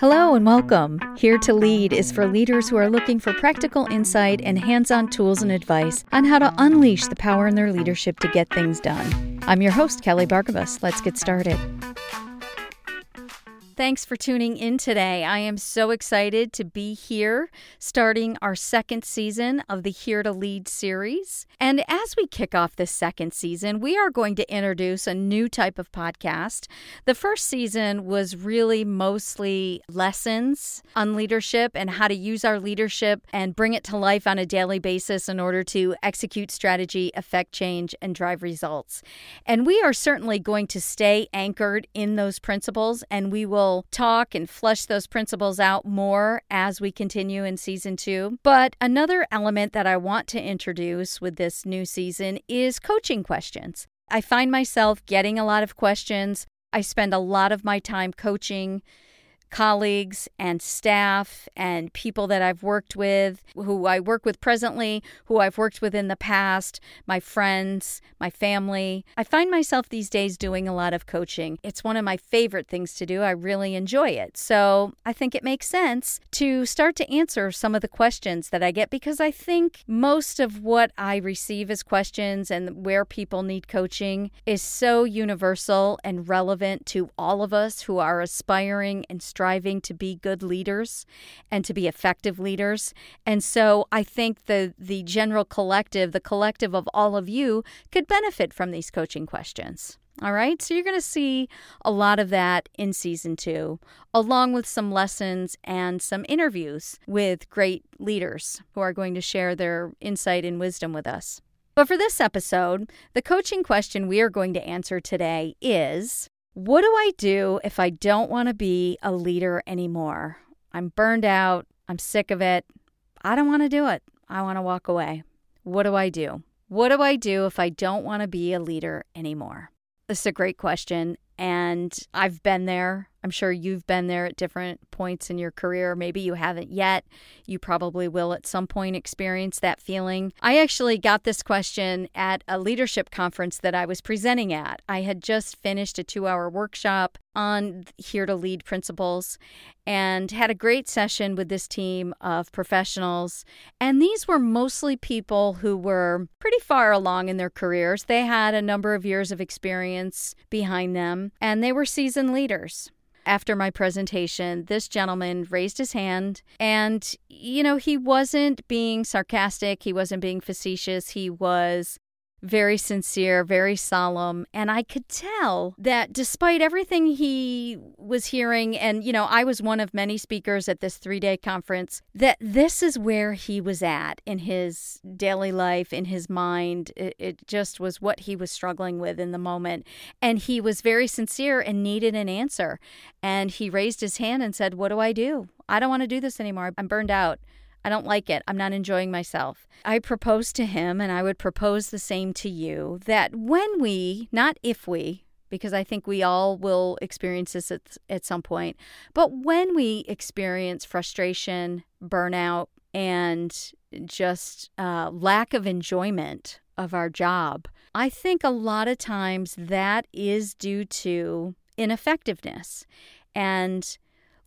Hello and welcome. Here to Lead is for leaders who are looking for practical insight and hands on tools and advice on how to unleash the power in their leadership to get things done. I'm your host, Kelly Bargabos. Let's get started. Thanks for tuning in today. I am so excited to be here starting our second season of the Here to Lead series. And as we kick off this second season, we are going to introduce a new type of podcast. The first season was really mostly lessons on leadership and how to use our leadership and bring it to life on a daily basis in order to execute strategy, affect change, and drive results. And we are certainly going to stay anchored in those principles and we will will talk and flush those principles out more as we continue in season two. But another element that I want to introduce with this new season is coaching questions. I find myself getting a lot of questions. I spend a lot of my time coaching colleagues and staff and people that I've worked with, who I work with presently, who I've worked with in the past, my friends, my family. I find myself these days doing a lot of coaching. It's one of my favorite things to do. I really enjoy it. So I think it makes sense to start to answer some of the questions that I get because I think most of what I receive as questions and where people need coaching is so universal and relevant to all of us who are aspiring and striving to be good leaders and to be effective leaders. And so I think the the general collective, the collective of all of you could benefit from these coaching questions. All right, so you're going to see a lot of that in season two, along with some lessons and some interviews with great leaders who are going to share their insight and wisdom with us. But for this episode, the coaching question we are going to answer today is what do I do if I don't want to be a leader anymore? I'm burned out. I'm sick of it. I don't want to do it. I want to walk away. What do I do? What do I do if I don't want to be a leader anymore? This is a great question. And I've been there. I'm sure you've been there at different points in your career. Maybe you haven't yet. You probably will at some point experience that feeling. I actually got this question at a leadership conference that I was presenting at. I had just finished a two hour workshop on Here to Lead principles and had a great session with this team of professionals. And these were mostly people who were pretty far along in their careers. They had a number of years of experience behind them and they were seasoned leaders after my presentation, this gentleman raised his hand and, you know, he wasn't being sarcastic, he wasn't being facetious, he was very sincere, very solemn. And I could tell that despite everything he was hearing, and, you know, I was one of many speakers at this three day conference, that this is where he was at in his daily life, in his mind. It, it just was what he was struggling with in the moment. And he was very sincere and needed an answer. And he raised his hand and said, What do I do? I don't want to do this anymore. I'm burned out. I don't like it. I'm not enjoying myself. I proposed to him, and I would propose the same to you that when we, not if we, because I think we all will experience this at, at some point, but when we experience frustration, burnout, and just uh, lack of enjoyment of our job, I think a lot of times that is due to ineffectiveness. And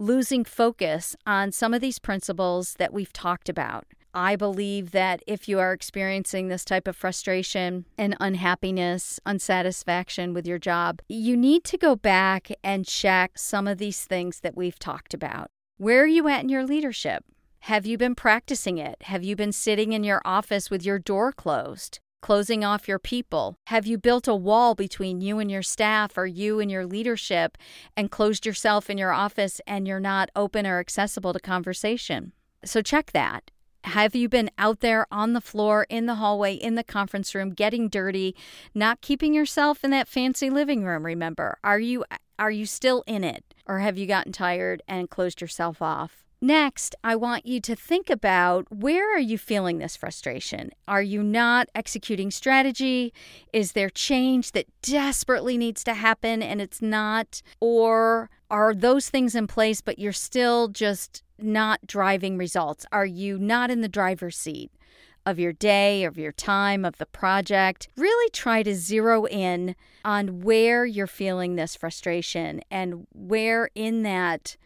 losing focus on some of these principles that we've talked about. I believe that if you are experiencing this type of frustration and unhappiness, unsatisfaction with your job, you need to go back and check some of these things that we've talked about. Where are you at in your leadership? Have you been practicing it? Have you been sitting in your office with your door closed? Closing off your people? Have you built a wall between you and your staff or you and your leadership and closed yourself in your office and you're not open or accessible to conversation? So check that. Have you been out there on the floor, in the hallway, in the conference room, getting dirty, not keeping yourself in that fancy living room, remember? Are you are you still in it or have you gotten tired and closed yourself off? Next, I want you to think about where are you feeling this frustration? Are you not executing strategy? Is there change that desperately needs to happen and it's not? Or are those things in place but you're still just not driving results? Are you not in the driver's seat? Of your day, of your time, of the project. Really try to zero in on where you're feeling this frustration and where in that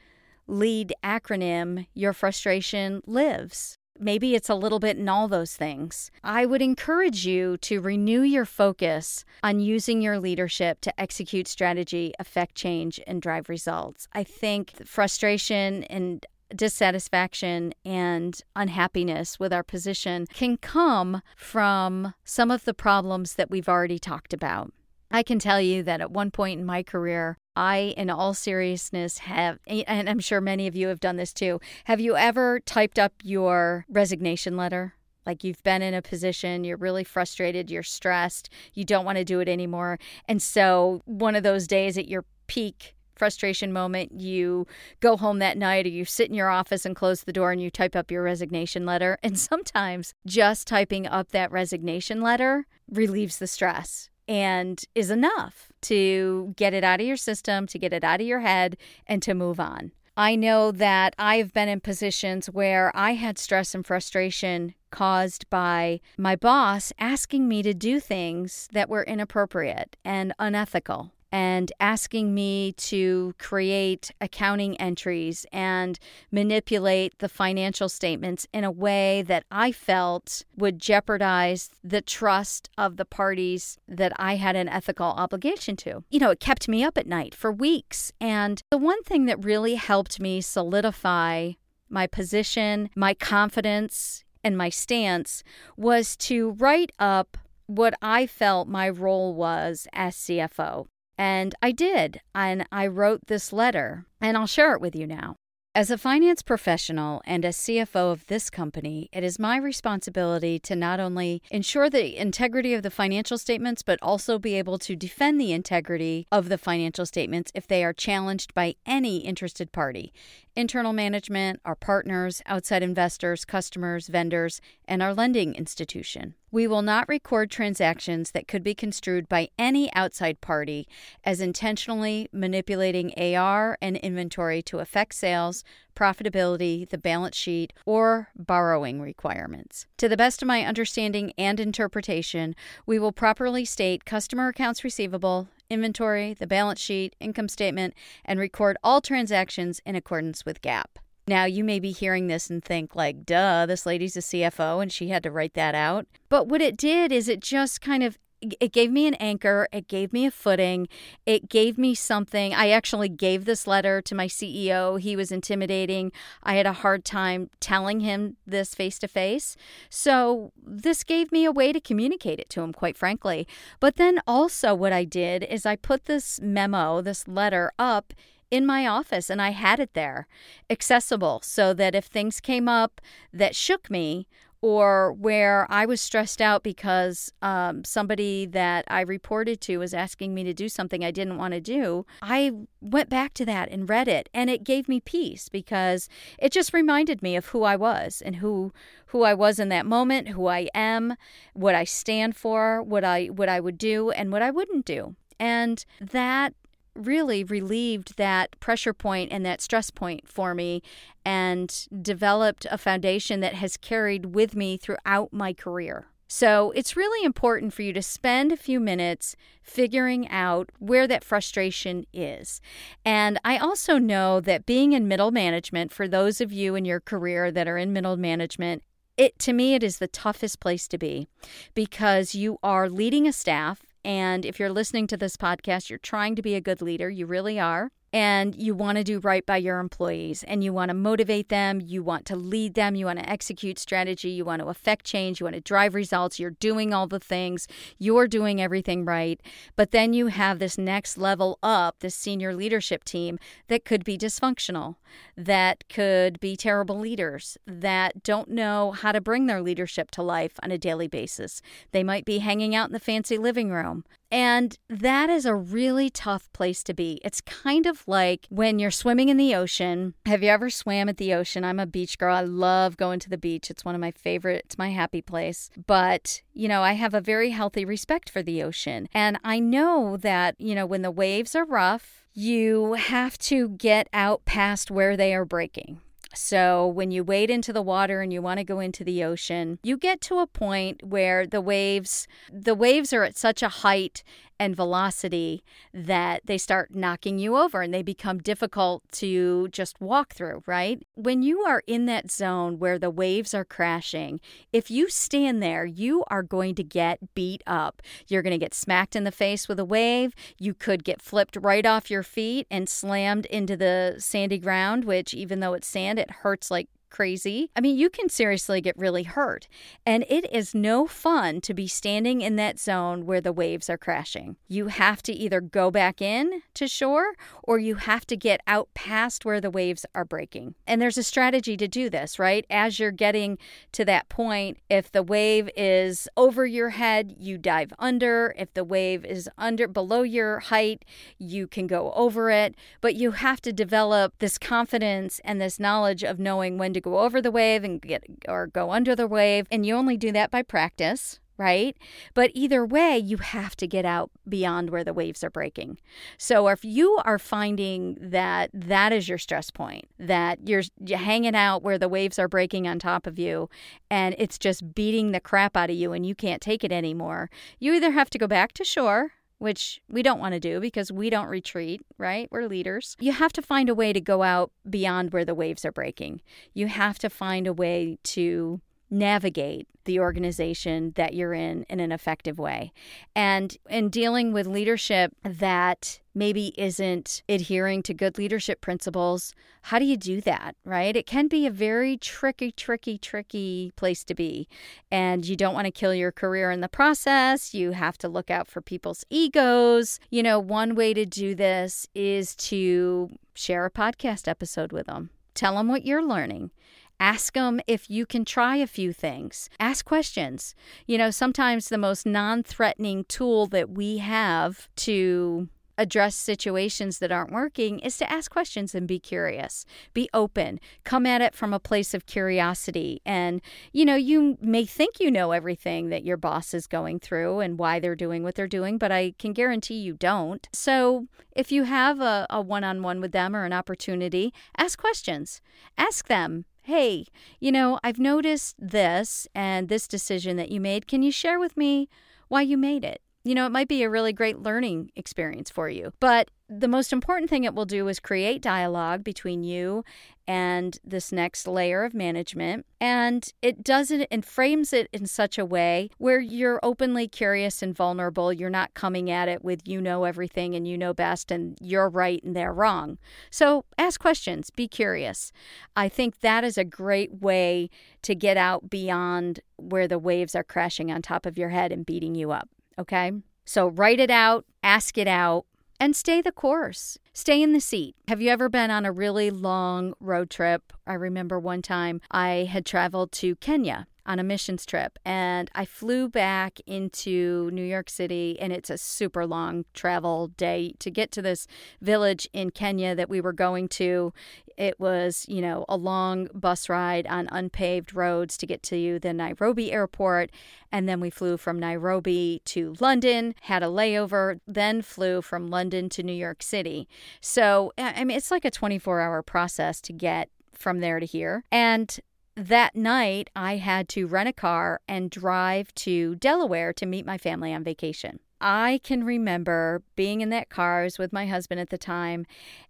lead acronym your frustration lives. Maybe it's a little bit in all those things. I would encourage you to renew your focus on using your leadership to execute strategy, affect change, and drive results. I think frustration and dissatisfaction and unhappiness with our position can come from some of the problems that we've already talked about. I can tell you that at one point in my career, I, in all seriousness, have, and I'm sure many of you have done this too. Have you ever typed up your resignation letter? Like you've been in a position, you're really frustrated, you're stressed, you don't want to do it anymore. And so, one of those days at your peak frustration moment, you go home that night or you sit in your office and close the door and you type up your resignation letter. And sometimes just typing up that resignation letter relieves the stress and is enough to get it out of your system, to get it out of your head, and to move on. I know that I've been in positions where I had stress and frustration caused by my boss asking me to do things that were inappropriate and unethical and asking me to create accounting entries and manipulate the financial statements in a way that I felt would jeopardize the trust of the parties that I had an ethical obligation to. You know, it kept me up at night for weeks. And the one thing that really helped me solidify my position, my confidence, and my stance was to write up what I felt my role was as CFO. And I did. And I wrote this letter, and I'll share it with you now. As a finance professional and as CFO of this company, it is my responsibility to not only ensure the integrity of the financial statements, but also be able to defend the integrity of the financial statements if they are challenged by any interested party internal management, our partners, outside investors, customers, vendors, and our lending institution. We will not record transactions that could be construed by any outside party as intentionally manipulating AR and inventory to affect sales, profitability, the balance sheet, or borrowing requirements. To the best of my understanding and interpretation, we will properly state customer accounts receivable, inventory, the balance sheet, income statement, and record all transactions in accordance with GAAP. Now, you may be hearing this and think, like, duh, this lady's a CFO and she had to write that out. But what it did is it just kind of it gave me an anchor, it gave me a footing, it gave me something. I actually gave this letter to my CEO. He was intimidating. I had a hard time telling him this face to face. So, this gave me a way to communicate it to him, quite frankly. But then also, what I did is I put this memo, this letter up in my office and I had it there accessible so that if things came up that shook me or where I was stressed out because um, somebody that I reported to was asking me to do something I didn't want to do, I went back to that and read it, and it gave me peace because it just reminded me of who I was and who who I was in that moment, who I am, what I stand for, what I what I would do, and what I wouldn't do, and that really relieved that pressure point and that stress point for me and developed a foundation that has carried with me throughout my career. So it's really important for you to spend a few minutes figuring out where that frustration is. And I also know that being in middle management, for those of you in your career that are in middle management, it to me it is the toughest place to be because you are leading a staff and if you're listening to this podcast, you're trying to be a good leader. You really are and you want to do right by your employees and you want to motivate them, you want to lead them, you want to execute strategy, you want to affect change, you want to drive results, you're doing all the things, you're doing everything right. But then you have this next level up, this senior leadership team that could be dysfunctional, that could be terrible leaders, that don't know how to bring their leadership to life on a daily basis. They might be hanging out in the fancy living room. And that is a really tough place to be. It's kind of like when you're swimming in the ocean. Have you ever swam at the ocean? I'm a beach girl. I love going to the beach. It's one of my favorite, it's my happy place. But, you know, I have a very healthy respect for the ocean. And I know that, you know, when the waves are rough, you have to get out past where they are breaking. So, when you wade into the water and you want to go into the ocean, you get to a point where the waves the waves are at such a height and velocity that they start knocking you over and they become difficult to just walk through, right? When you are in that zone where the waves are crashing, if you stand there, you are going to get beat up. You're going to get smacked in the face with a wave. You could get flipped right off your feet and slammed into the sandy ground, which, even though it's sand, it hurts like crazy. I mean, you can seriously get really hurt. And it is no fun to be standing in that zone where the waves are crashing. You have to either go back in to shore or you have to get out past where the waves are breaking. And there's a strategy to do this, right? As you're getting to that point, if the wave is over your head, you dive under. If the wave is under below your height, you can go over it. But you have to develop this confidence and this knowledge of knowing when to go over the wave and get or go under the wave and you only do that by practice right? But either way, you have to get out beyond where the waves are breaking. So if you are finding that that is your stress point, that you're, hanging out where the waves are breaking on top of you and it's just beating the crap out of you and you can't take it anymore, you either have to go back to shore which we don't want to do because we don't retreat, right? We're leaders. You have to find a way to go out beyond where the waves are breaking. You have to find a way to navigate the organization that you're in in an effective way. And in dealing with leadership that maybe isn't adhering to good leadership principles, how do you do that, right? It can be a very tricky, tricky, tricky place to be. And you don't want to kill your career in the process. You have to look out for people's egos. You know, one way to do this is to share a podcast episode with them. Tell them what you're learning. Ask them if you can try a few things. Ask questions. You know, sometimes the most non threatening tool that we have to address situations that aren't working is to ask questions and be curious. Be open. Come at it from a place of curiosity. And, you know, you may think you know everything that your boss is going through and why they're doing what they're doing, but I can guarantee you don't. So if you have a one on one with them or an opportunity, ask questions. Ask them, hey, you know, I've noticed this and this decision that you made. Can you share with me why you made it? You know, it might be a really great learning experience for you. But the most important thing it will do is create dialogue between you and this next layer of management. And it does it and frames it in such a way where you're openly curious and vulnerable. You're not coming at it with you know everything and you know best and you're right and they're wrong. So ask questions, be curious. I think that is a great way to get out beyond where the waves are crashing on top of your head and beating you up. Okay? So write it out, ask it out, and stay the course. Stay in the seat. Have you ever been on a really long road trip? I remember one time I had traveled to Kenya on a missions trip and I flew back into New York City and it's a super long travel day to get to this village in Kenya that we were going to. It was, you know, a long bus ride on unpaved roads to get to the Nairobi airport and then we flew from Nairobi to London, had a layover, then flew from London to New York City. So, I mean, it's like a 24 hour process to get from there to here. And that night, I had to rent a car and drive to Delaware to meet my family on vacation. I can remember being in that car. I was with my husband at the time,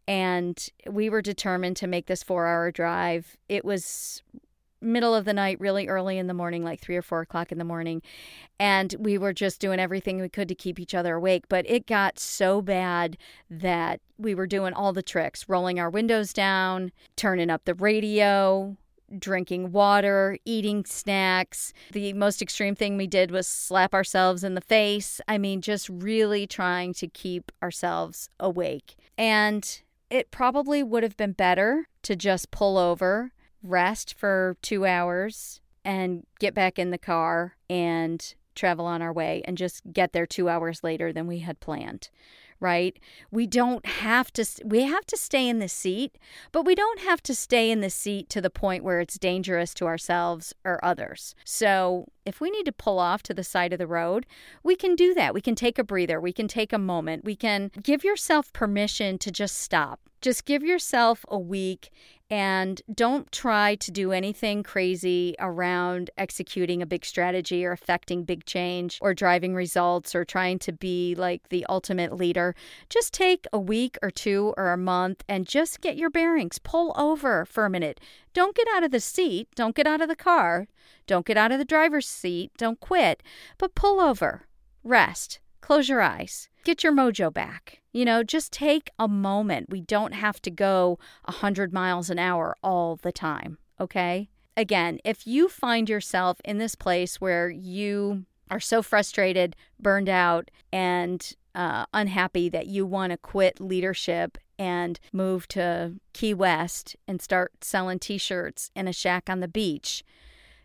and we were determined to make this four hour drive. It was middle of the night, really early in the morning, like three or four o'clock in the morning. And we were just doing everything we could to keep each other awake. But it got so bad that we were doing all the tricks rolling our windows down, turning up the radio, drinking water, eating snacks. The most extreme thing we did was slap ourselves in the face. I mean, just really trying to keep ourselves awake. And it probably would have been better to just pull over, rest for two hours, and get back in the car and travel on our way and just get there two hours later than we had planned right? We don't have to we have to stay in the seat, but we don't have to stay in the seat to the point where it's dangerous to ourselves or others. So, if we need to pull off to the side of the road, we can do that. We can take a breather, we can take a moment. We can give yourself permission to just stop Just give yourself a week and don't try to do anything crazy around executing a big strategy or affecting big change or driving results or trying to be like the ultimate leader. Just take a week or two or a month and just get your bearings. Pull over for a minute. Don't get out of the seat. Don't get out of the car. Don't get out of the driver's seat. Don't quit. But pull over. Rest. Close your eyes. Get your mojo back. You know, just take a moment. We don't have to go 100 miles an hour all the time, okay? Again, if you find yourself in this place where you are so frustrated, burned out, and uh, unhappy that you want to quit leadership and move to Key West and start selling t shirts in a shack on the beach,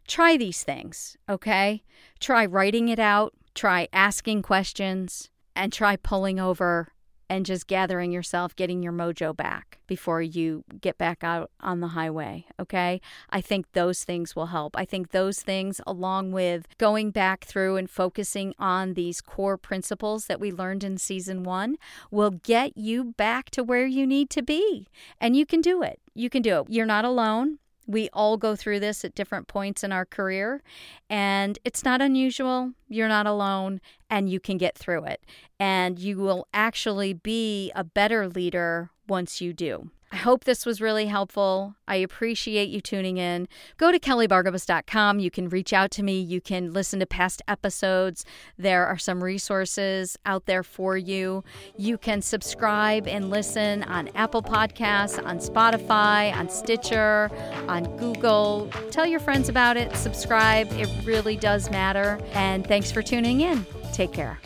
try these things, okay? Try writing it out, try asking questions, and try pulling over and just gathering yourself, getting your mojo back before you get back out on the highway. Okay. I think those things will help. I think those things, along with going back through and focusing on these core principles that we learned in season one, will get you back to where you need to be. And you can do it. You can do it. You're not alone. We all go through this at different points in our career, and it's not unusual. You're not alone, and you can get through it. And you will actually be a better leader once you do. I hope this was really helpful. I appreciate you tuning in. Go to kellybargabos.com. You can reach out to me. You can listen to past episodes. There are some resources out there for you. You can subscribe and listen on Apple Podcasts, on Spotify, on Stitcher, on Google. Tell your friends about it. Subscribe. It really does matter. And thanks for tuning in. Take care.